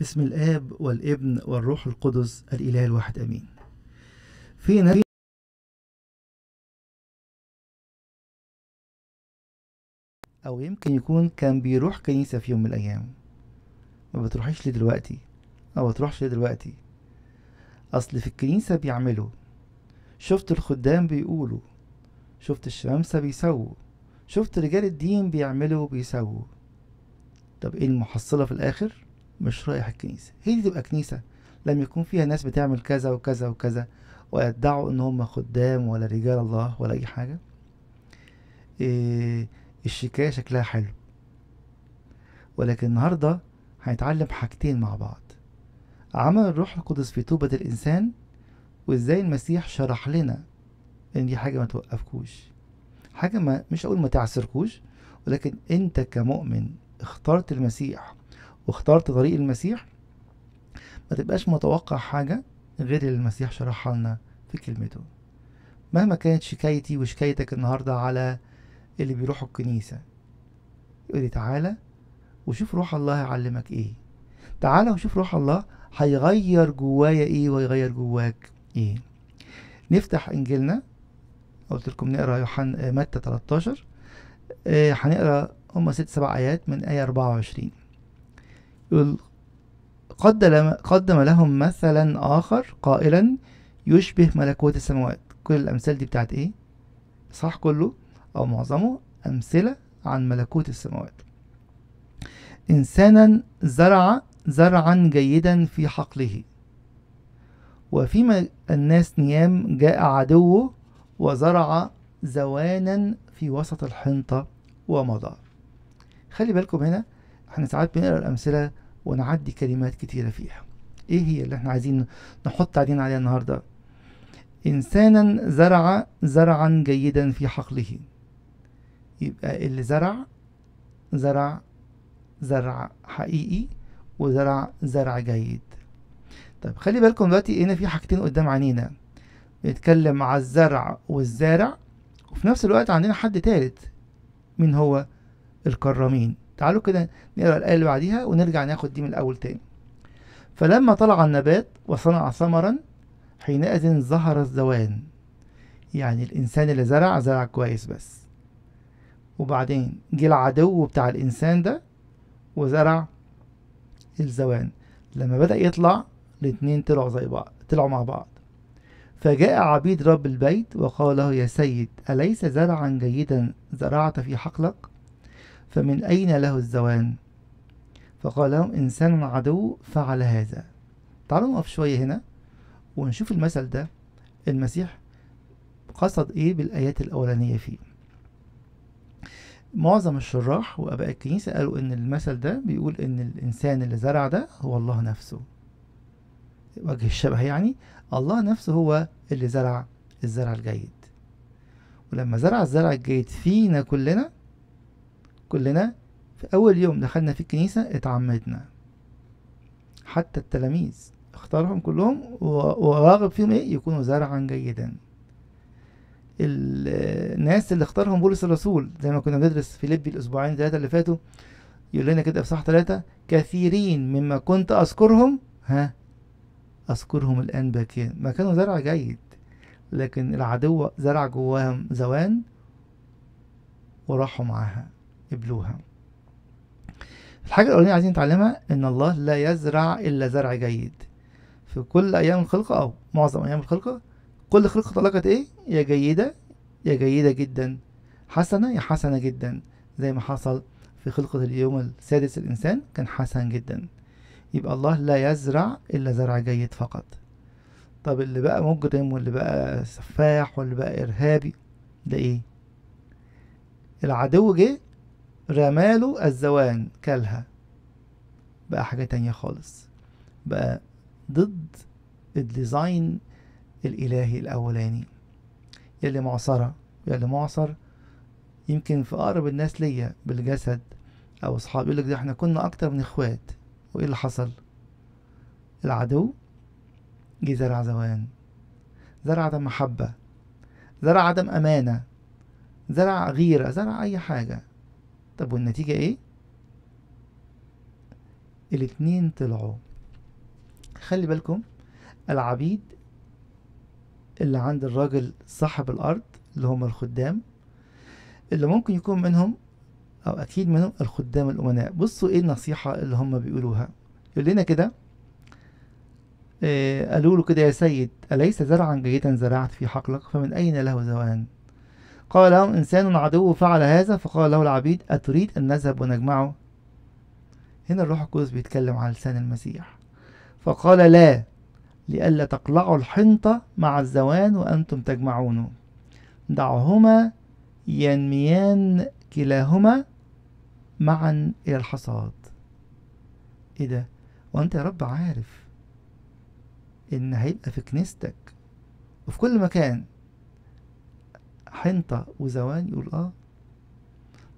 بسم الآب والابن والروح القدس الإله الواحد أمين. في نبي أو يمكن يكون كان بيروح كنيسة في يوم من الأيام. ما بتروحيش ليه دلوقتي؟ أو ما بتروحش ليه دلوقتي؟ أصل في الكنيسة بيعملوا. شفت الخدام بيقولوا. شفت الشمامسة بيسووا. شفت رجال الدين بيعملوا وبيسووا. طب إيه المحصلة في الآخر؟ مش رايح الكنيسة. هي دي تبقى كنيسة. لم يكون فيها ناس بتعمل كذا وكذا وكذا ويدعوا إن هم خدام ولا رجال الله ولا أي حاجة. إيه الشكاية شكلها حلو. ولكن النهاردة هنتعلم حاجتين مع بعض. عمل الروح القدس في توبة الإنسان وإزاي المسيح شرح لنا إن دي حاجة ما توقفكوش. حاجة ما مش أقول ما تعسركوش ولكن أنت كمؤمن اخترت المسيح واخترت طريق المسيح ما تبقاش متوقع حاجة غير اللي المسيح شرحها لنا في كلمته. مهما كانت شكايتي وشكايتك النهاردة على اللي بيروحوا الكنيسة يقول لي تعالى وشوف روح الله هيعلمك إيه. تعالى وشوف روح الله هيغير جوايا إيه ويغير جواك إيه. نفتح إنجيلنا قلت لكم نقرأ يوحنا متى 13 آه هنقرأ هما ست سبع آيات من آية 24 يقول قدم قدم لهم مثلا آخر قائلا يشبه ملكوت السماوات. كل الأمثال دي بتاعت إيه؟ صح كله؟ أو معظمه؟ أمثلة عن ملكوت السماوات. انسانا زرع زرعا جيدا في حقله. وفيما الناس نيام جاء عدوه وزرع زوانا في وسط الحنطة ومضى. خلي بالكم هنا إحنا ساعات بنقرا الأمثلة ونعدي كلمات كتيرة فيها. إيه هي اللي إحنا عايزين نحط عينينا عليها النهاردة؟ إنسانا زرع زرعا جيدا في حقله. يبقى اللي زرع زرع زرع حقيقي وزرع زرع جيد. طيب خلي بالكم دلوقتي هنا في حاجتين قدام عينينا. بنتكلم على الزرع والزارع وفي نفس الوقت عندنا حد تالت مين هو؟ الكرامين. تعالوا كده نقرأ الآية اللي بعديها ونرجع ناخد دي من الأول تاني. فلما طلع النبات وصنع ثمرا حينئذ ظهر الزوان. يعني الإنسان اللي زرع زرع كويس بس. وبعدين جه العدو بتاع الإنسان ده وزرع الزوان. لما بدأ يطلع الاتنين طلعوا زي بعض طلعوا مع بعض. فجاء عبيد رب البيت وقال له يا سيد أليس زرعا جيدا؟ زرعت في حقلك فمن أين له الزوان؟ فقال لهم إنسان عدو فعل هذا. تعالوا نقف شوية هنا ونشوف المثل ده. المسيح قصد إيه بالآيات الأولانية فيه؟ معظم الشراح وأباء الكنيسة قالوا إن المثل ده بيقول إن الإنسان اللي زرع ده هو الله نفسه. وجه الشبه يعني الله نفسه هو اللي زرع الزرع الجيد. ولما زرع الزرع الجيد فينا كلنا كلنا في أول يوم دخلنا في الكنيسة اتعمدنا. حتى التلاميذ اختارهم كلهم وراغب فيهم إيه؟ يكونوا زرعا جيدا. الناس اللي اختارهم بولس الرسول زي ما كنا بندرس في ليبي الأسبوعين ثلاثة اللي فاتوا يقول لنا كده في صح ثلاثة كثيرين مما كنت أذكرهم ها؟ أذكرهم الآن باكين ما كانوا زرع جيد لكن العدو زرع جواهم زوان وراحوا معاها. قبلوها. الحاجة الأولانية عايزين نتعلمها إن الله لا يزرع إلا زرع جيد. في كل أيام الخلقة أو معظم أيام الخلقة كل خلقة طلقت إيه؟ يا جيدة يا جيدة جدا. حسنة يا حسنة جدا. زي ما حصل في خلقة اليوم السادس الإنسان كان حسن جدا. يبقى الله لا يزرع إلا زرع جيد فقط. طب اللي بقى مجرم واللي بقى سفاح واللي بقى إرهابي ده إيه؟ العدو جه رماله الزوان كلها. بقى حاجة تانية خالص. بقى ضد الديزاين الإلهي الأولاني. يلي معصرة يلي معصر يمكن في أقرب الناس ليا بالجسد أو أصحاب يقولك ده إحنا كنا أكتر من إخوات. وإيه اللي حصل؟ العدو جه زرع زوان. زرع عدم محبة. زرع عدم أمانة. زرع غيرة. زرع أي حاجة. طب والنتيجة إيه؟ الاتنين طلعوا. خلي بالكم العبيد اللي عند الراجل صاحب الأرض اللي هم الخدام اللي ممكن يكون منهم أو أكيد منهم الخدام الأمناء. بصوا إيه النصيحة اللي هم بيقولوها. يقول لنا كده إيه قالوا له كده يا سيد أليس زرعا جيدا زرعت في حقلك؟ فمن أين له زوان؟ قال لهم إنسان عدو فعل هذا فقال له العبيد أتريد أن نذهب ونجمعه؟ هنا الروح القدس بيتكلم على لسان المسيح. فقال لا لئلا تقلعوا الحنطة مع الزوان وأنتم تجمعونه دعهما ينميان كلاهما معا إلى الحصاد. إيه ده؟ وأنت يا رب عارف إن هيبقى في كنيستك. وفي كل مكان. حنطة وزوان يقول آه.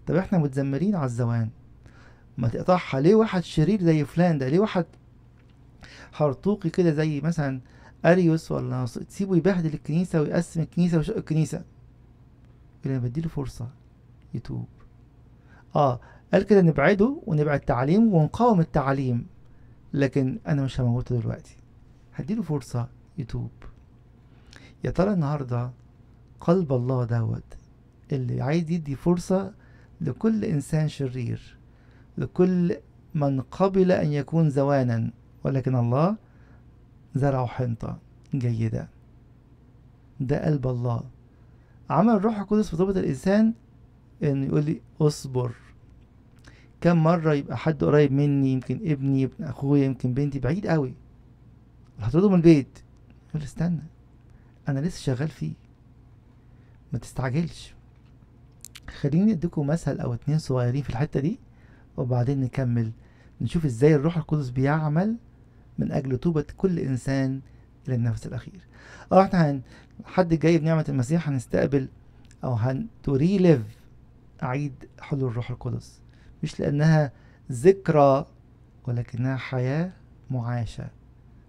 طب إحنا متذمرين على الزوان. ما تقطعها. ليه واحد شرير زي فلان ده؟ ليه واحد حرطوقي كده زي مثلا أريوس ولا تسيبه يبهدل الكنيسة ويقسم الكنيسة ويشق الكنيسة؟ يقول أنا بديله فرصة يتوب. آه. قال كده نبعده ونبعد تعليمه ونقاوم التعليم. لكن أنا مش هموته دلوقتي. هديله فرصة يتوب. يا ترى النهارده قلب الله دوت اللي عايز يدي فرصة لكل إنسان شرير لكل من قبل أن يكون زوانا ولكن الله زرع حنطة جيدة. ده قلب الله. عمل الروح القدس في طبيعة الإنسان إنه يقول لي اصبر. كم مرة يبقى حد قريب مني يمكن ابني يمكن أخويا يمكن بنتي بعيد قوي. هطرده من البيت. يقول استنى أنا لسه شغال فيه. ما تستعجلش. خليني أديكم مثل أو اتنين صغيرين في الحتة دي وبعدين نكمل. نشوف إزاي الروح القدس بيعمل من أجل توبة كل إنسان إلى النفس الأخير. أه إحنا هن حد جاي بنعمة المسيح هنستقبل أو هن تريليف أعيد حلول الروح القدس. مش لأنها ذكرى ولكنها حياة معاشة.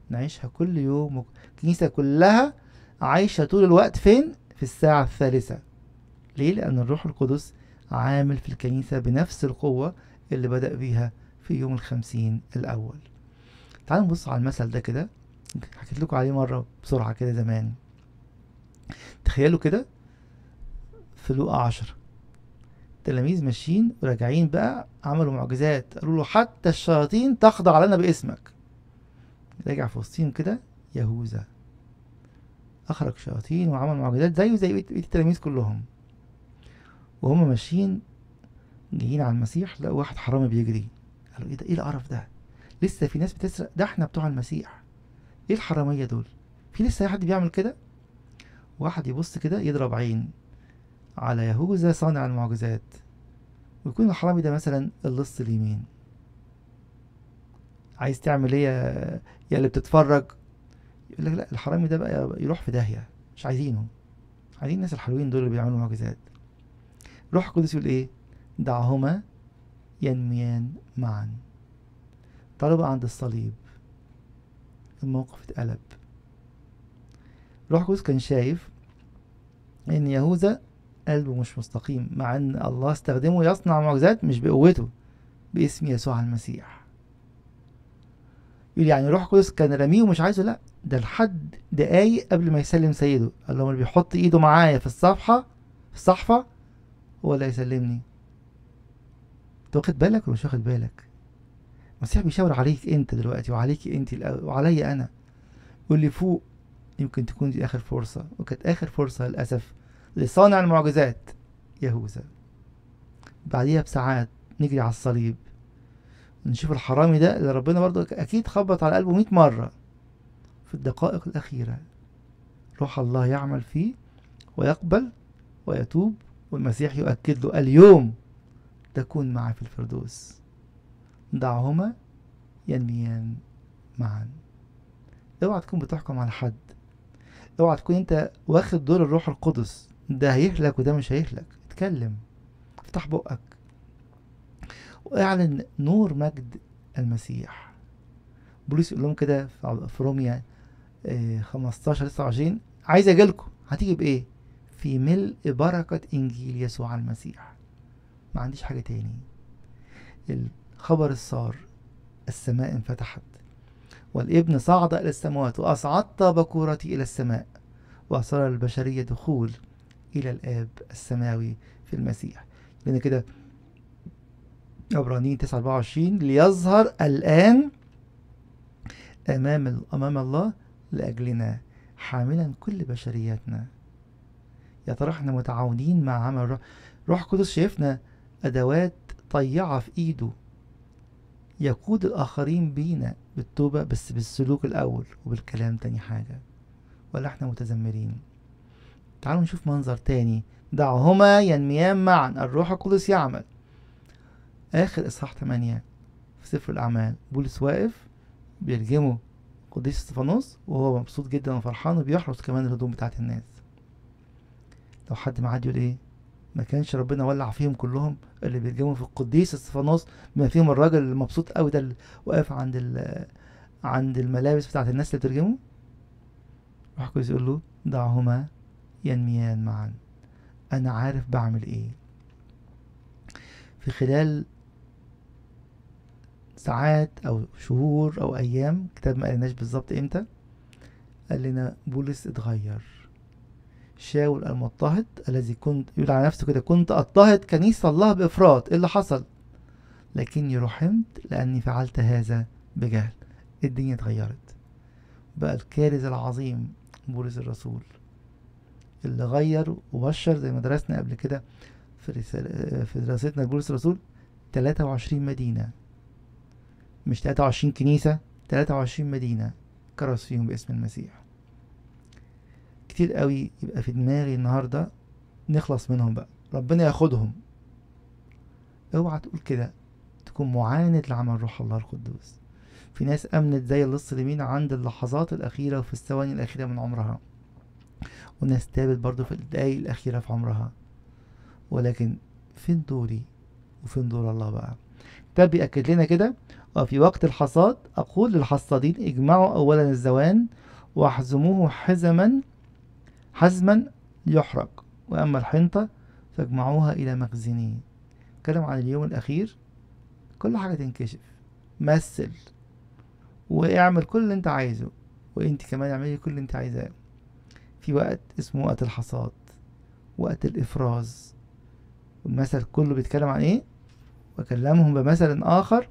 نعيشها كل يوم الكنيسة كلها عايشة طول الوقت فين؟ في الساعة الثالثة. ليه؟ لأن الروح القدس عامل في الكنيسة بنفس القوة اللي بدأ بيها في يوم الخمسين الأول. تعالوا نبص على المثل ده كده. حكيت لكم عليه مرة بسرعة كده زمان. تخيلوا كده في لوقا عشرة تلاميذ ماشيين وراجعين بقى عملوا معجزات. قالوا له حتى الشياطين تخضع لنا باسمك. راجع في وسطهم كده يهوذا. أخرج شياطين وعمل معجزات زيه زي بقية التلاميذ كلهم. وهم ماشيين جايين على المسيح لقوا واحد حرامي بيجري. قالوا إيه ده؟ إيه القرف ده؟ لسه في ناس بتسرق. ده إحنا بتوع المسيح. إيه الحرامية دول؟ في لسه حد بيعمل كده؟ واحد يبص كده يضرب عين. على يهوذا صانع المعجزات. ويكون الحرامي ده مثلا اللص اليمين. عايز تعمل إيه يا, يا اللي بتتفرج؟ يقول لك لا الحرامي ده بقى يروح في داهية مش عايزينه. عايزين الناس الحلوين دول اللي بيعملوا معجزات. روح القدس يقول إيه؟ دعهما ينميان معا. طلب عند الصليب الموقف اتقلب. روح القدس كان شايف إن يهوذا قلبه مش مستقيم مع إن الله استخدمه يصنع معجزات مش بقوته باسم يسوع المسيح. يقول يعني روح القدس كان رميه ومش عايزه. لا ده لحد دقايق قبل ما يسلم سيده. قال لهم اللي بيحط إيده معايا في الصفحة؟ في الصحفة؟ هو اللي هيسلمني أنت واخد بالك ولا مش واخد بالك؟ المسيح بيشاور عليك أنت دلوقتي وعليك أنت وعليا أنا. يقول لي فوق يمكن تكون دي آخر فرصة. وكانت آخر فرصة للأسف لصانع المعجزات يهوذا. بعديها بساعات نجري على الصليب. نشوف الحرامي ده اللي ربنا برضو أكيد خبط على قلبه 100 مرة في الدقائق الأخيرة. روح الله يعمل فيه ويقبل ويتوب والمسيح يؤكد له اليوم تكون معي في الفردوس. دعهما ينميان معا. اوعى تكون بتحكم على حد. اوعى تكون انت واخد دور الروح القدس. ده هيهلك وده مش هيهلك. اتكلم. افتح بقك. واعلن نور مجد المسيح. بولس يقول لهم كده في روميا 15 29 عايز أجيلكم. هتيجي بإيه؟ في ملء بركة إنجيل يسوع المسيح. ما عنديش حاجة تاني. الخبر السار السماء انفتحت. والابن صعد إلى السماوات وأصعدت بكورتي إلى السماء وأصر البشرية دخول إلى الآب السماوي في المسيح. لأن كده عبرانيين 29 ليظهر الآن أمام أمام الله لأجلنا حاملا كل بشرياتنا. يا ترى إحنا متعاونين مع عمل روح روح القدس شايفنا أدوات طيعة في إيده. يقود الآخرين بينا بالتوبة بس بالسلوك الأول وبالكلام تاني حاجة. ولا إحنا متذمرين. تعالوا نشوف منظر تاني. دعهما ينميان معا. الروح القدس يعمل. آخر إصحاح 8 في سفر الأعمال. بولس واقف بيرجمه قديس إستفانوس وهو مبسوط جدا وفرحان وبيحرس كمان الهدوم بتاعت الناس. لو حد معدي يقول إيه؟ ما كانش ربنا ولع فيهم كلهم اللي بيرجموا في القديس إستفانوس. بما فيهم الراجل المبسوط قوي ده اللي واقف عند عند الملابس بتاعت الناس اللي بترجمه؟ روح القدس يقول له دعهما ينميان معا. أنا عارف بعمل إيه. في خلال ساعات أو شهور أو أيام. كتاب ما قالناش بالظبط إمتى. قال لنا بولس اتغير. شاول المضطهد الذي كنت يقول على نفسه كده كنت أضطهد كنيسة الله بإفراط. إيه اللي حصل؟ لكني رحمت لأني فعلت هذا بجهل. الدنيا اتغيرت. بقى الكارث العظيم بولس الرسول. اللي غير وبشر زي ما درسنا قبل كده في رسالة في دراستنا لبولس الرسول 23 مدينة. مش 23 كنيسة 23 مدينة. كرس فيهم باسم المسيح. كتير قوي يبقى في دماغي النهاردة نخلص منهم بقى. ربنا ياخدهم. اوعى تقول كده. تكون معاند لعمل روح الله القدوس. في ناس آمنت زي اللص اليمين عند اللحظات الأخيرة وفي الثواني الأخيرة من عمرها. وناس تابت برضو في الدقايق الأخيرة في عمرها. ولكن فين دوري؟ وفين دور الله بقى؟ ده بيأكد لنا كده. وفي وقت الحصاد أقول للحصادين اجمعوا أولا الزوان واحزموه حزما حزما ليحرق وأما الحنطة فاجمعوها إلى مخزني كلام عن اليوم الأخير. كل حاجة تنكشف. مثل. واعمل كل اللي انت عايزه. وانت كمان اعملي كل اللي انت عايزاه. في وقت اسمه وقت الحصاد. وقت الإفراز. المثل كله بيتكلم عن إيه؟ وكلمهم بمثل آخر.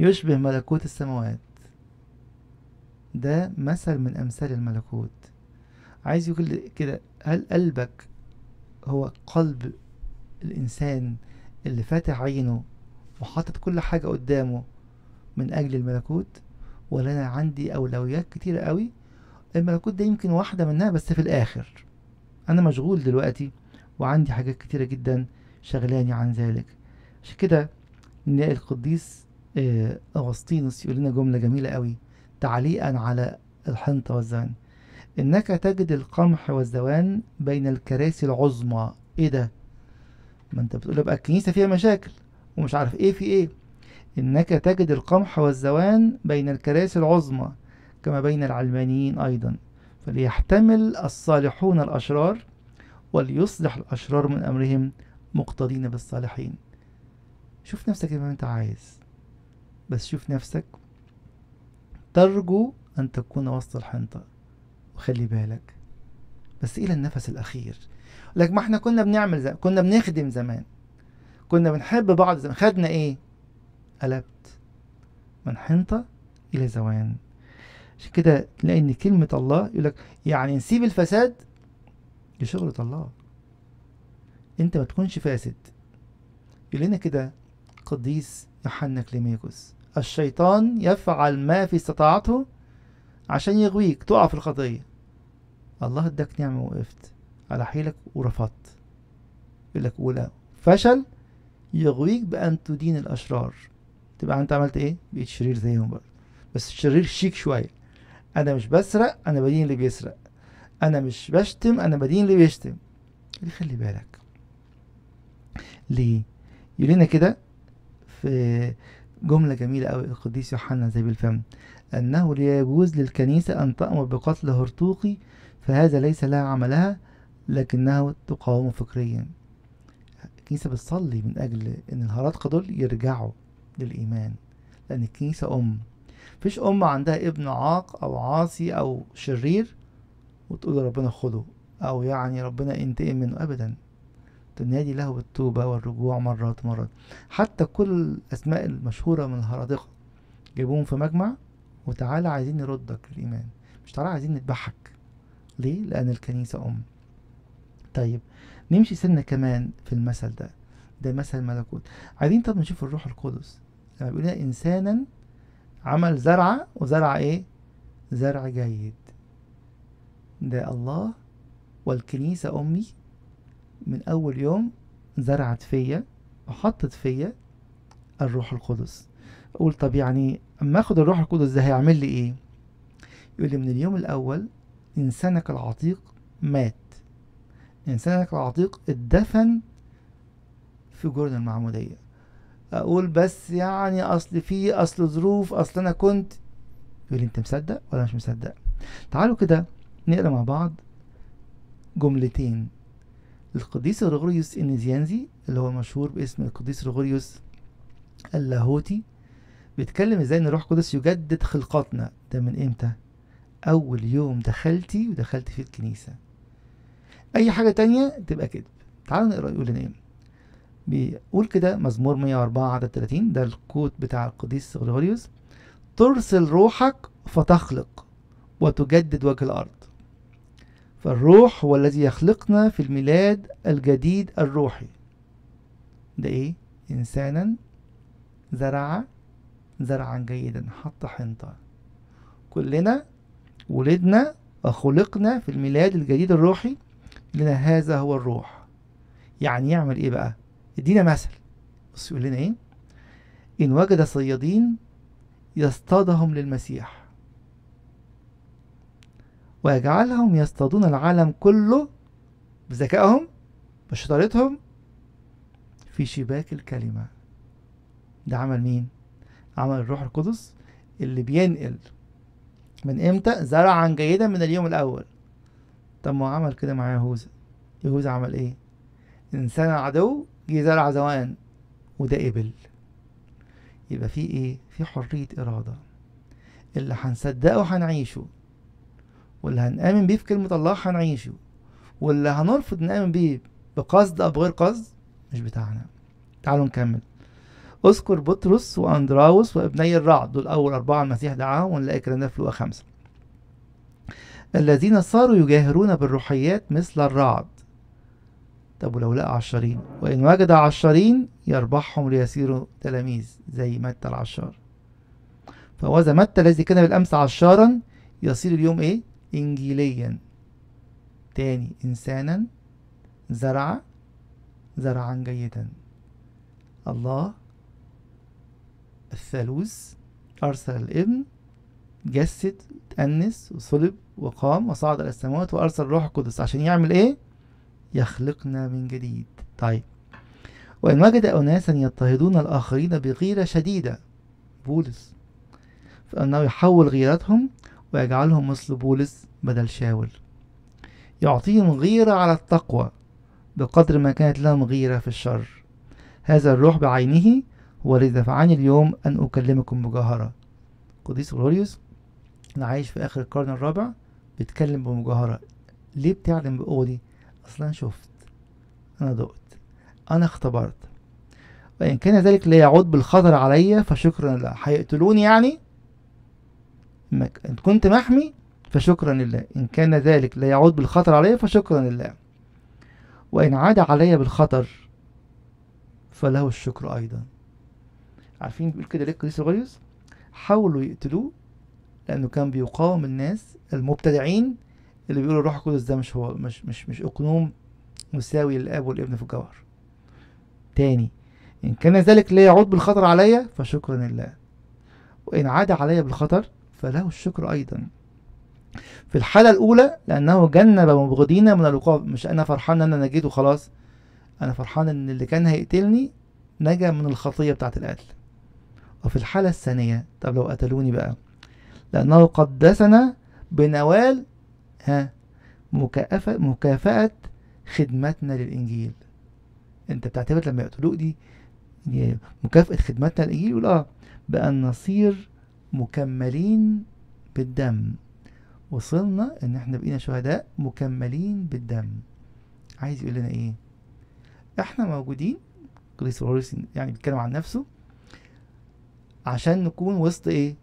يشبه ملكوت السماوات. ده مثل من أمثال الملكوت. عايز يقول كده هل قلبك هو قلب الإنسان اللي فاتح عينه وحاطط كل حاجة قدامه من أجل الملكوت؟ ولا أنا عندي أولويات كتيرة قوي؟ الملكوت ده يمكن واحدة منها بس في الآخر. أنا مشغول دلوقتي وعندي حاجات كتيرة جدا شغلاني عن ذلك. عشان كده نلاقي القديس أغسطينوس يقول لنا جملة جميلة قوي. تعليقا على الحنطة والزوان. إنك تجد القمح والزوان بين الكراسي العظمى. إيه ده؟ ما أنت بتقول بقى الكنيسة فيها مشاكل. ومش عارف إيه في إيه. إنك تجد القمح والزوان بين الكراسي العظمى. كما بين العلمانيين أيضا. فليحتمل الصالحون الأشرار وليصلح الأشرار من أمرهم مقتدين بالصالحين. شوف نفسك زي ما أنت عايز. بس شوف نفسك. ترجو أن تكون وسط الحنطة. وخلي بالك. بس إلى النفس الأخير. لك ما إحنا كنا بنعمل زمان كنا بنخدم زمان. كنا بنحب بعض زمان. خدنا إيه؟ قلبت. من حنطة إلى زوان. عشان كده إن كلمة الله يقول لك يعني نسيب الفساد دي شغلة الله. أنت ما تكونش فاسد. يقول لنا كده قديس يوحنا كليميكوس. الشيطان يفعل ما في استطاعته عشان يغويك تقع في الخطية الله اداك نعمة وقفت على حيلك ورفضت. يقول لك أولى فشل يغويك بأن تدين الأشرار. تبقى أنت عملت إيه؟ بقيت شرير زيهم بقى بس الشرير شيك شوية. أنا مش بسرق أنا بدين اللي بيسرق. أنا مش بشتم أنا بدين اللي بيشتم. اللي خلي بالك. ليه؟ يقول لنا كده في جملة جميلة أوي القديس يوحنا زي بالفم. أنه لا يجوز للكنيسة أن تأمر بقتل هرطوقي فهذا ليس لها عملها لكنه تقاومه فكريا. الكنيسة بتصلي من أجل أن الهرطقة دول يرجعوا للإيمان لأن الكنيسة أم. مفيش أم عندها ابن عاق أو عاصي أو شرير وتقول ربنا خده أو يعني ربنا ينتقم منه أبدا. تنادي له بالتوبة والرجوع مرات مرات حتى كل الأسماء المشهورة من الهرادقة جيبوهم في مجمع وتعالى عايزين نردك الإيمان مش تعالى عايزين نذبحك. ليه؟ لأن الكنيسة أم. طيب نمشي سنة كمان في المثل ده. ده مثل ملكوت. عايزين طب نشوف الروح القدس. لما بيقول إنسانا عمل زرعة وزرع إيه؟ زرع جيد. ده الله والكنيسة أمي من أول يوم زرعت فيا وحطت فيا الروح القدس. أقول طب يعني أما أخد الروح القدس ده هيعمل لي إيه؟ يقول لي من اليوم الأول إنسانك العتيق مات. إنسانك العتيق اتدفن في جرن المعمودية. أقول بس يعني أصل في أصل ظروف أصل أنا كنت. يقول لي أنت مصدق ولا مش مصدق؟ تعالوا كده نقرأ مع بعض جملتين. القديس غريغوريوس النزيانزي اللي هو مشهور باسم القديس غريغوريوس اللاهوتي بيتكلم إزاي إن الروح القدس يجدد خلقاتنا. ده من إمتى؟ أول يوم دخلتي ودخلت في الكنيسة. أي حاجة تانية تبقى كده. تعالوا نقرأ يقول لنا إيه؟ بيقول كده مزمور 104 عدد 30 ده الكوت بتاع القديس غريغوريوس. ترسل روحك فتخلق وتجدد وجه الأرض. فالروح هو الذي يخلقنا في الميلاد الجديد الروحي. ده إيه؟ إنسانا زرع زرعا جيدا حط حنطة. كلنا ولدنا وخلقنا في الميلاد الجديد الروحي لنا هذا هو الروح. يعني يعمل إيه بقى؟ ادينا مثل. بص يقول لنا إيه؟ إن وجد صيادين يصطادهم للمسيح. ويجعلهم يصطادون العالم كله بذكائهم بشطارتهم في شباك الكلمة ده عمل مين؟ عمل الروح القدس اللي بينقل من إمتى؟ زرعا جيدا من اليوم الأول طب ما هو عمل كده مع يهوذا يهوذا عمل إيه؟ إنسان عدو جه زرع زوان وده قبل يبقى في إيه؟ في حرية إرادة اللي هنصدقه هنعيشه واللي هنآمن بيه في كلمة الله هنعيشه. واللي هنرفض نآمن بيه بقصد أو بغير قصد مش بتاعنا. تعالوا نكمل. اذكر بطرس وأندراوس وابني الرعد دول أول أربعة المسيح دعاهم ونلاقي الكلام في لوقا خمسة. الذين صاروا يجاهرون بالروحيات مثل الرعد. طب ولو لقى عشرين؟ وإن وجد عشرين يربحهم ليصيروا تلاميذ زي متى العشار. فوذا متى الذي كان بالأمس عشارا؟ يصير اليوم إيه؟ انجيليا. تاني انسانا. زرع. زرعا جيدا. الله. الثالوث أرسل الابن. جسد. تأنس. وصلب. وقام. وصعد إلى السماوات. وأرسل الروح القدس. عشان يعمل إيه؟ يخلقنا من جديد. طيب. وإن وجد أناسا يضطهدون الآخرين بغيرة شديدة. بولس. فإنه يحول غيرتهم ويجعلهم مثل بولس بدل شاول. يعطيهم غيرة على التقوى بقدر ما كانت لهم غيرة في الشر. هذا الروح بعينه هو الذي دفعني اليوم أن أكلمكم بجاهرة قديس غلوريوس اللي عايش في آخر القرن الرابع بيتكلم بمجاهرة. ليه بتعلم بقوة دي؟ أصلا أنا شفت. أنا دقت. أنا اختبرت. وإن كان ذلك لا يعود بالخطر علي فشكرا لله هيقتلوني يعني؟ إن كنت محمي فشكرا لله إن كان ذلك لا يعود بالخطر علي فشكرا لله. وإن عاد علي بالخطر فله الشكر أيضا. عارفين بيقول كده ليه القديس غريوس حاولوا يقتلوه لأنه كان بيقاوم الناس المبتدعين اللي بيقولوا الروح القدس ده مش هو مش مش مش أقنوم مساوي للآب والابن في الجوهر. تاني إن كان ذلك لا يعود بالخطر علي فشكرا لله. وإن عاد علي بالخطر فله الشكر أيضا. في الحالة الأولى لأنه جنب مبغضين من الوقوع مش أنا فرحان إن أنا نجيت وخلاص. أنا فرحان إن اللي كان هيقتلني نجا من الخطية بتاعة القتل. وفي الحالة الثانية طب لو قتلوني بقى. لأنه قدسنا بنوال ها مكافأة مكافأة خدمتنا للإنجيل. أنت بتعتبر لما يقتلوك دي مكافأة خدمتنا للإنجيل؟ يقول آه بأن نصير مكملين بالدم. وصلنا إن إحنا بقينا شهداء مكملين بالدم. عايز يقول لنا إيه؟ إحنا موجودين. قديس اوروريوس يعني بيتكلم عن نفسه. عشان نكون وسط إيه؟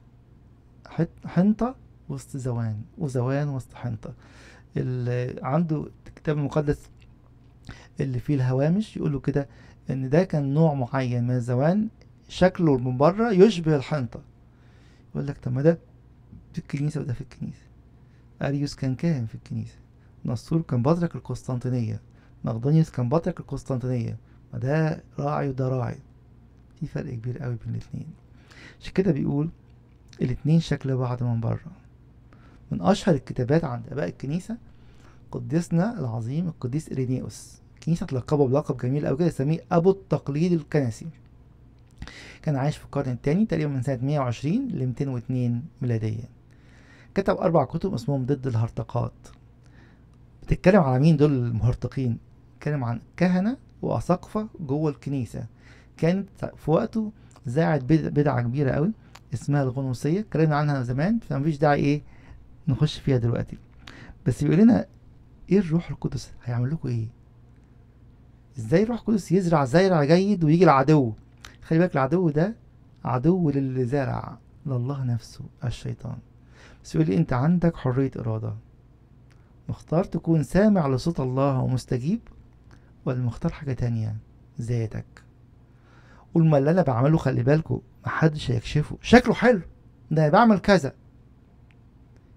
حنطة وسط زوان. وزوان وسط حنطة. اللي عنده الكتاب المقدس اللي فيه الهوامش يقولوا كده إن ده كان نوع معين من الزوان. شكله من بره يشبه الحنطة. يقول لك طب ما ده في الكنيسة وده في الكنيسة. أريوس كان كاهن في الكنيسة. نصور كان بطرك القسطنطينية. مقدونيوس كان بطرك القسطنطينية. ما ده راعي وده راعي. في فرق كبير قوي بين الاتنين. عشان كده بيقول الاتنين شكل بعض من بره. من أشهر الكتابات عند آباء الكنيسة قديسنا العظيم القديس إرينيوس. الكنيسة تلقبه بلقب جميل أوي كده يسميه أبو التقليد الكنسي. كان عايش في القرن الثاني تقريبا من سنة 120 ل 202 ميلاديا. كتب أربع كتب اسمهم ضد الهرطقات. بتتكلم على مين دول المهرطقين؟ بتتكلم عن كهنة وأساقفة جوه الكنيسة. كانت في وقته زاعت بد- بدعة كبيرة قوي اسمها الغنوصية. اتكلمنا عنها زمان فمفيش داعي إيه نخش فيها دلوقتي. بس بيقول لنا إيه الروح القدس؟ هيعمل لكم إيه؟ إزاي الروح القدس يزرع زرع جيد ويجي العدو خلي بالك العدو ده عدو للي زرع لله نفسه الشيطان. بس يقول لي أنت عندك حرية إرادة. مختار تكون سامع لصوت الله ومستجيب ولا مختار حاجة تانية؟ ذاتك. قول ما اللي أنا بعمله خلي بالكوا محدش هيكشفه. شكله حلو ده أنا بعمل كذا.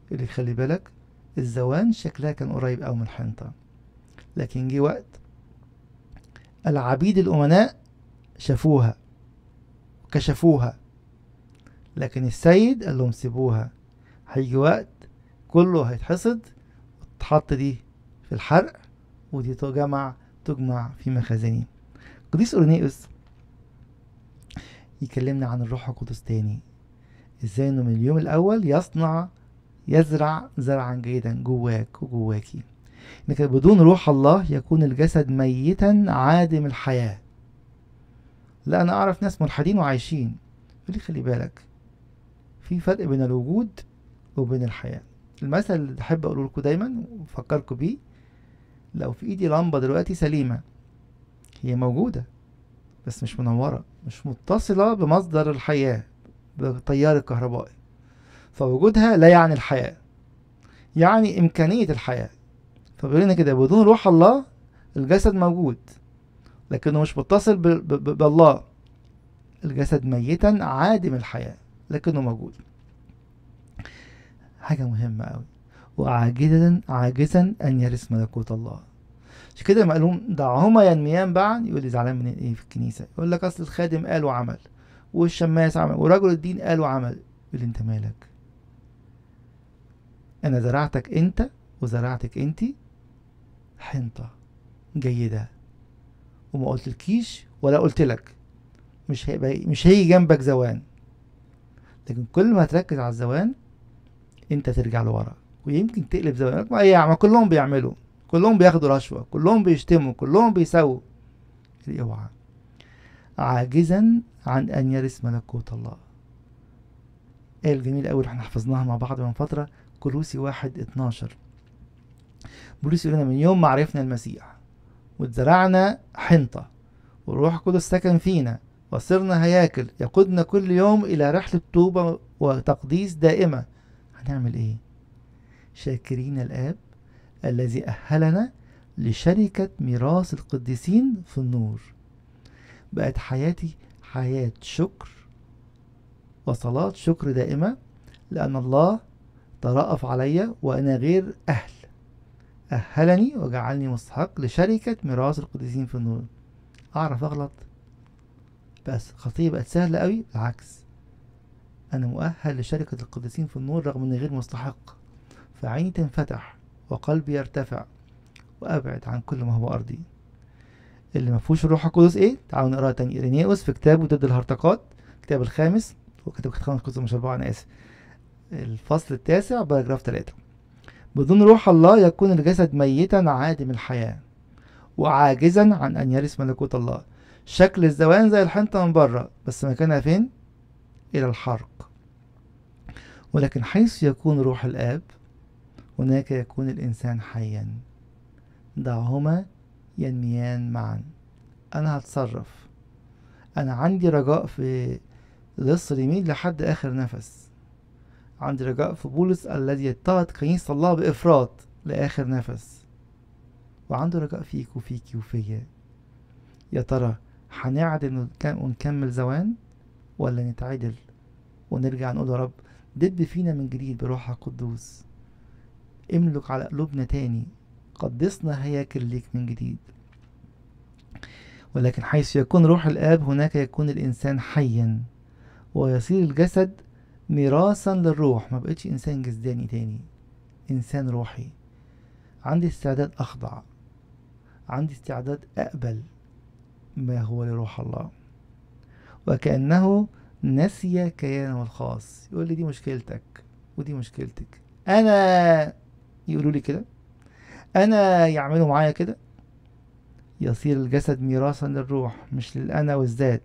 يقول لي خلي بالك الزوان شكلها كان قريب أوي من الحنطة. لكن جه وقت العبيد الأمناء شافوها. وكشفوها لكن السيد قال لهم سيبوها. هيجي وقت كله هيتحصد وتحط دي في الحرق ودي تجمع تجمع في مخازني قديس أورنيوس يكلمنا عن الروح القدس تاني. إزاي إنه من اليوم الأول يصنع يزرع زرعا جيدا جواك وجواكي لكن بدون روح الله يكون الجسد ميتا عادم الحياة. لا أنا أعرف ناس ملحدين وعايشين. يقول لي خلي بالك في فرق بين الوجود وبين الحياة. المثل اللي بحب أقوله لكم دايما وأفكركم بيه لو في إيدي لمبة دلوقتي سليمة هي موجودة بس مش منورة مش متصلة بمصدر الحياة بالتيار الكهربائي. فوجودها لا يعني الحياة يعني إمكانية الحياة. فبيقول لنا كده بدون روح الله الجسد موجود. لكنه مش متصل بالله. الجسد ميتا عادم الحياة لكنه موجود. حاجة مهمة أوي. وعاجزا عاجزا أن يرث ملكوت الله. عشان كده لهم دعهما ينميان بعد يقول لي زعلان من إيه في الكنيسة؟ يقول لك أصل الخادم قال وعمل والشماس عمل ورجل الدين قال وعمل. يقول لي أنت مالك؟ أنا زرعتك أنت وزرعتك أنت حنطة جيدة. وما قلتلكيش ولا قلت لك مش هيبقى مش هيجي جنبك زوان. لكن كل ما تركز على الزوان انت ترجع لورا. ويمكن تقلب زوان يقولك ما ما كلهم بيعملوا. كلهم بياخدوا رشوة. كلهم بيشتموا. كلهم بيسووا اوعى. عاجزا عن أن يرث ملكوت الله. آية الجميل قوي إحنا حفظناها مع بعض من فترة. كلوسي واحد اتناشر. بولس يقول من يوم ما عرفنا المسيح واتزرعنا حنطة والروح القدس سكن فينا وصرنا هياكل يقودنا كل يوم إلى رحلة توبة وتقديس دائمة. هنعمل إيه؟ شاكرين الآب الذي أهلنا لشركة ميراث القديسين في النور. بقت حياتي حياة شكر وصلاة شكر دائمة لأن الله ترأف علي وأنا غير أهل. أهلني وجعلني مستحق لشركة ميراث القديسين في النور. أعرف أغلط؟ بس خطية بقت سهلة قوي؟ بالعكس أنا مؤهل لشركة القديسين في النور رغم إني غير مستحق. فعيني تنفتح وقلبي يرتفع وأبعد عن كل ما هو أرضي. اللي ما فيهوش الروح القدس إيه؟ تعالوا نقرأ تاني. إيرينيوس في كتابه ضد الهرطقات الكتاب الخامس هو كتاب خمس كتب مش أربعة أنا آسف. الفصل التاسع paragraph تلاتة. بدون روح الله يكون الجسد ميتا عادم الحياة وعاجزا عن أن يرث ملكوت الله. شكل الزوان زي الحنطة من بره بس مكانها فين؟ إلى الحرق. ولكن حيث يكون روح الآب هناك يكون الإنسان حيا. دعهما ينميان معا. أنا هتصرف. أنا عندي رجاء في لص اليمين لحد آخر نفس. عندي رجاء في بولس الذي يضطهد كنيسة الله بإفراط لآخر نفس. وعنده رجاء فيك وفيكي وفيا يا ترى هنعدل ونكمل زوان ولا نتعدل؟ ونرجع نقول يا رب دب فينا من جديد بروحك القدوس. املك على قلوبنا تاني. قدسنا هياكل ليك من جديد. ولكن حيث يكون روح الآب هناك يكون الإنسان حيا. ويصير الجسد ميراثا للروح ما بقتش إنسان جسداني تاني إنسان روحي. عندي استعداد أخضع عندي استعداد أقبل ما هو لروح الله. وكأنه نسي كيانه الخاص. يقول لي دي مشكلتك ودي مشكلتك. أنا يقولوا لي كده أنا يعملوا معايا كده؟ يصير الجسد ميراثا للروح مش للأنا والذات.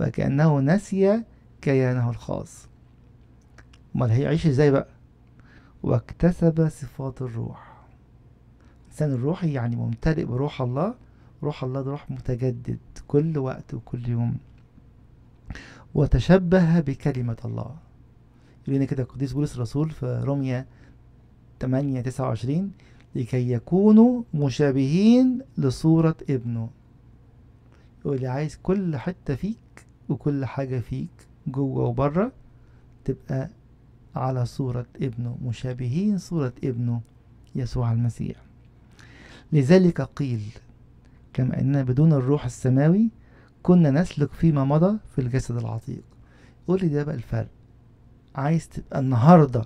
وكأنه نسي كيانه الخاص. أمال هيعيش إزاي بقى؟ واكتسب صفات الروح. الإنسان الروحي يعني ممتلئ بروح الله. روح الله ده روح متجدد كل وقت وكل يوم. وتشبه بكلمة الله. يقول كده القديس بولس الرسول في روميا 8 29 لكي يكونوا مشابهين لصورة ابنه. يقول عايز كل حتة فيك وكل حاجة فيك جوه وبرة تبقى على صورة ابنه مشابهين صورة ابنه يسوع المسيح. لذلك قيل كما أننا بدون الروح السماوي كنا نسلك فيما مضى في الجسد العتيق. قول لي ده بقى الفرق. عايز تبقى النهاردة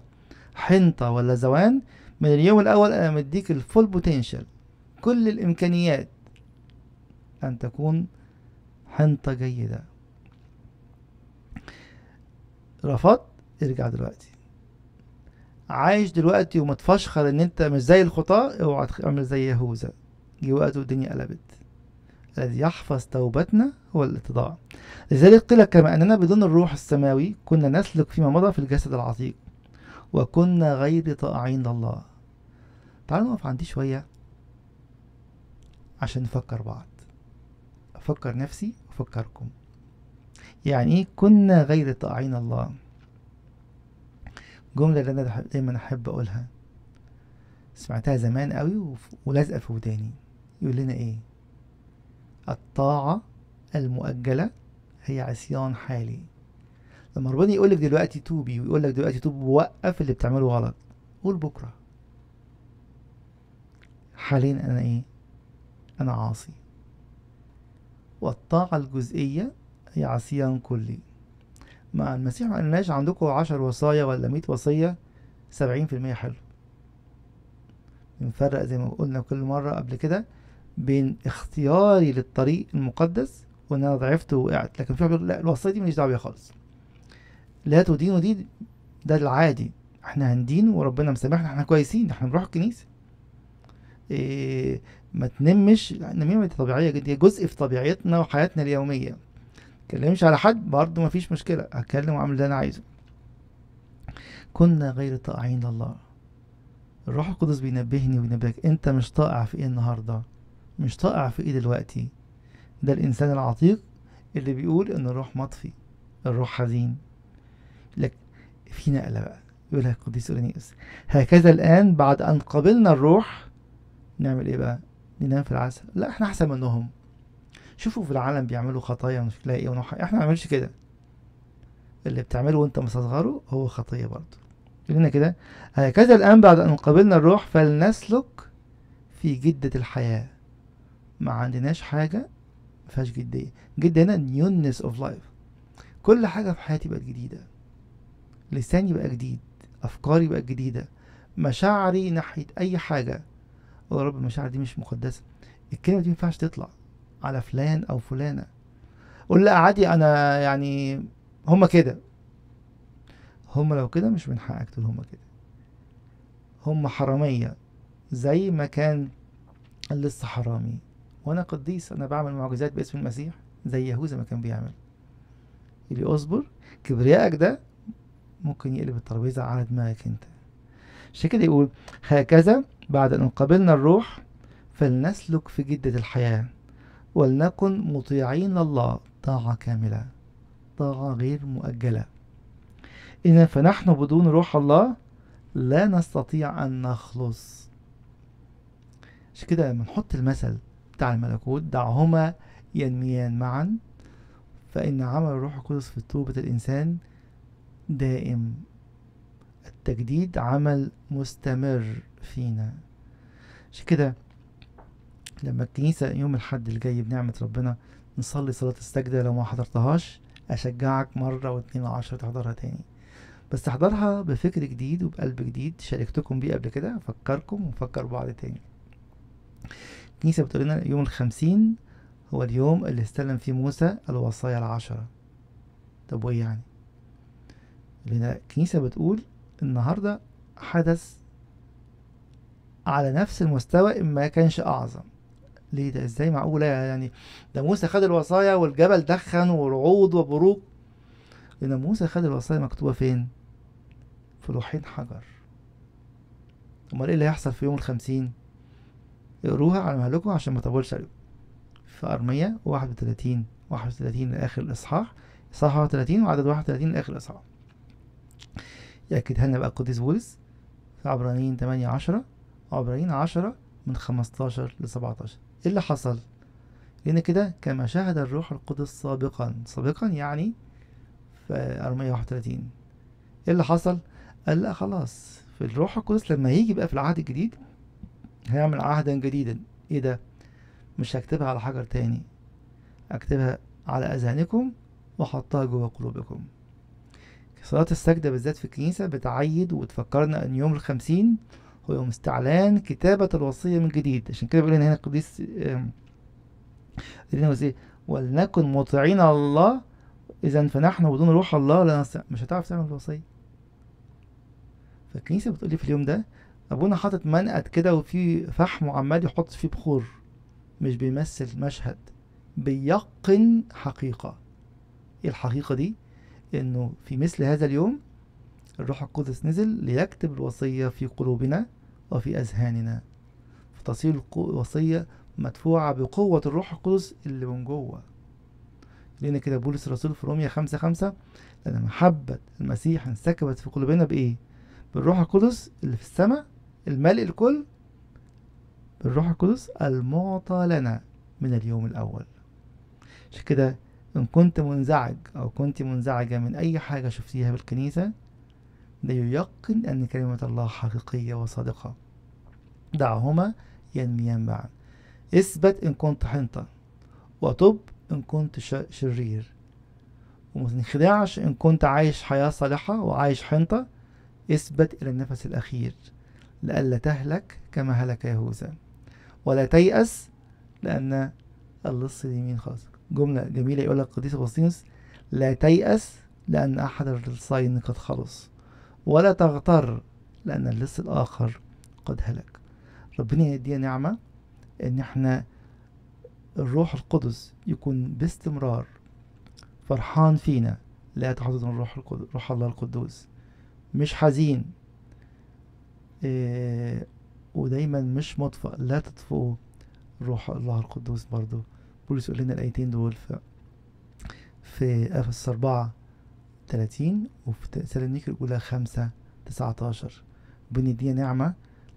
حنطة ولا زوان من اليوم الأول أنا مديك الفول بوتنشال كل الإمكانيات أن تكون حنطة جيدة. رفضت ارجع دلوقتي. عايش دلوقتي ومتفشخر إن أنت مش زي الخطاة اوعى تعمل زي يهوذا. جه وقت والدنيا قلبت. الذي يحفظ توبتنا هو الاتضاع. لذلك قيل كما أننا بدون الروح السماوي كنا نسلك فيما مضى في الجسد العتيق. وكنا غير طائعين لله. تعالوا نقف عندي شوية عشان نفكر بعض. أفكر نفسي وأفكركم. يعني إيه كنا غير طائعين الله جملة اللي أنا دايما أحب أقولها. سمعتها زمان قوي ولازقة في وداني. يقول لنا إيه؟ الطاعة المؤجلة هي عصيان حالي. لما ربنا يقولك دلوقتي توبي ويقولك دلوقتي توب وقف اللي بتعمله غلط. قول بكرة. حاليا أنا إيه؟ أنا عاصي. والطاعة الجزئية هي عصيان كلي. مع المسيح ما قالناش عندكم عشر وصايا ولا مية وصية؟ سبعين في المية حلو. بنفرق زي ما قلنا كل مرة قبل كده بين اختياري للطريق المقدس وإن أنا ضعفت ووقعت. لكن في لا الوصية دي ماليش دعوة بيها خالص. لا تدين ودي ده العادي. إحنا هندين وربنا مسامحنا إحنا كويسين إحنا بنروح الكنيسة. إيه ما تنمش النميمة دي طبيعية جدا جزء في طبيعتنا وحياتنا اليومية. متكلمش على حد برضه مفيش مشكلة. هتكلم واعمل اللي أنا عايزه. كنا غير طائعين لله. الروح القدس بينبهني وينبهك أنت مش طائع في إيه النهاردة؟ مش طائع في إيه دلوقتي؟ ده الإنسان العتيق اللي بيقول إن الروح مطفي الروح حزين. لك في نقلة بقى. يقولها القديس اورينيوس هكذا الآن بعد أن قبلنا الروح نعمل إيه بقى؟ ننام في العسل لا إحنا أحسن منهم. شوفوا في العالم بيعملوا خطايا مش لاقي إيه إحنا ما نعملش كده. اللي بتعمله وانت مستصغره هو خطية برضه. لنا كده هكذا الآن بعد أن قبلنا الروح فلنسلك في جدة الحياة. ما عندناش حاجة مفيهاش جدية. جدة هنا newness of life كل حاجة في حياتي بقت جديدة. لساني بقى جديد. أفكاري بقت جديدة. مشاعري ناحية أي حاجة. يا رب المشاعر دي مش مقدسة. الكلمة دي مينفعش تطلع. على فلان أو فلانة. قول لا عادي أنا يعني هما كده. هما لو كده مش من حقك تقول هما كده. هما حرامية زي ما كان لسه حرامي. وأنا قديس أنا بعمل معجزات باسم المسيح زي يهوذا ما كان بيعمل. اللي اصبر كبريائك ده ممكن يقلب الترابيزة على دماغك أنت. عشان كده يقول هكذا بعد أن قبلنا الروح فلنسلك في جدة الحياة. ولنكن مطيعين لله طاعة كاملة. طاعة غير مؤجلة. إذا فنحن بدون روح الله لا نستطيع أن نخلص. عشان كده لما نحط المثل بتاع الملكوت دعهما ينميان معا فإن عمل الروح القدس في توبة الإنسان دائم. التجديد عمل مستمر فينا. عشان كده لما الكنيسة يوم الحد الجاي بنعمة ربنا نصلي صلاة السجدة لو ما حضرتهاش أشجعك مرة واتنين وعشرة تحضرها تاني. بس تحضرها بفكر جديد وبقلب جديد شاركتكم بيه قبل كده أفكركم ونفكر بعض تاني. الكنيسة بتقول لنا يوم الخمسين هو اليوم اللي استلم فيه موسى الوصايا العشرة. طب وإيه يعني؟ لأن الكنيسة بتقول النهاردة حدث على نفس المستوى إن ما كانش أعظم. ليه ده؟ إزاي معقولة يعني ده موسى خد الوصايا والجبل دخن ورعود وبروق لأن موسى خد الوصايا مكتوبة فين؟ في لوحين حجر. أمال إيه اللي هيحصل في يوم الخمسين؟ اقروها على مهلكم عشان ما اطولش عليكم في أرمية واحد وتلاتين واحد وتلاتين لآخر الإصحاح إصحاح واحد وتلاتين وعدد واحد وتلاتين لآخر الإصحاح. يأكدها لنا بقى القديس بولس؟ في عبرانيين تمانية عشرة وعبرانيين عشرة من خمستاشر لسبعتاشر. إيه اللي حصل؟ لأن كده كما شاهد الروح القدس سابقا سابقا يعني في أرمية واحد وتلاتين إيه اللي حصل؟ قال لا خلاص في الروح القدس لما يجي بقى في العهد الجديد هيعمل عهدا جديدا إيه ده؟ مش هكتبها على حجر تاني اكتبها على اذهانكم واحطها جوه قلوبكم صلاة السجدة بالذات في الكنيسة بتعيد وتفكرنا إن يوم الخمسين هو يوم استعلان كتابة الوصية من جديد. عشان كده بيقول هنا القديس إيه ولنكن مطيعين الله إذا فنحن بدون روح الله لا نستطيع مش هتعرف تعمل الوصية. فالكنيسة بتقولي في اليوم ده؟ أبونا حاطط منقد كده وفي فحم وعمال يحط فيه بخور مش بيمثل مشهد بيقن حقيقة. إيه الحقيقة دي؟ إنه في مثل هذا اليوم الروح القدس نزل ليكتب الوصية في قلوبنا وفي أذهاننا. فتصير الوصية مدفوعة بقوة الروح القدس اللي من جوه. لأن كده بولس الرسول في رومية خمسة خمسة لأن محبة المسيح انسكبت في قلوبنا بإيه؟ بالروح القدس اللي في السماء الملء الكل بالروح القدس المعطى لنا من اليوم الأول. عشان كده إن كنت منزعج أو كنت منزعجة من أي حاجة شفتيها بالكنيسة لييقن أن كلمة الله حقيقية وصادقة. دعهما ينميان معا. اثبت إن كنت حنطة وتب إن كنت شرير. وما تنخدعش إن كنت عايش حياة صالحة وعايش حنطة اثبت إلى النفس الأخير. لئلا تهلك كما هلك يهوذا. ولا تيأس لأن اللص اليمين خلاص. جملة جميلة يقول لك القديس أغسطينوس. لا تيأس لأن أحد اللصين قد خلص. ولا تغتر لأن اللص الآخر قد هلك. ربنا يدينا نعمة إن إحنا الروح القدس يكون باستمرار فرحان فينا. لا تحضن الروح القدس روح الله القدوس. مش حزين. إيه ودايما مش مطفأ لا تطفئوا روح الله القدوس برضو. بولس يقول لنا الآيتين دول في في أفس أربعة تلاتين وفي تسالونيك الأولى خمسة تسعتاشر. بندي نعمة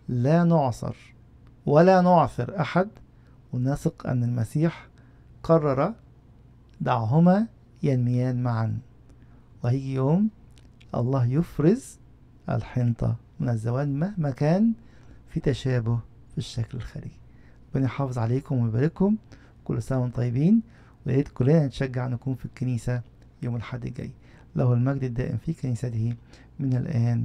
لا نعصر ولا نعثر أحد ونثق أن المسيح قرر دعهما ينميان معا. وهيجي يوم الله يفرز الحنطة من الزواج مهما كان في تشابه في الشكل الخارجي. ربنا يحافظ عليكم ويبارككم. كل سنة وأنتم طيبين ويا ريت كلنا نتشجع نكون في الكنيسة يوم الأحد الجاي. له المجد الدائم في كنيسته من الآن.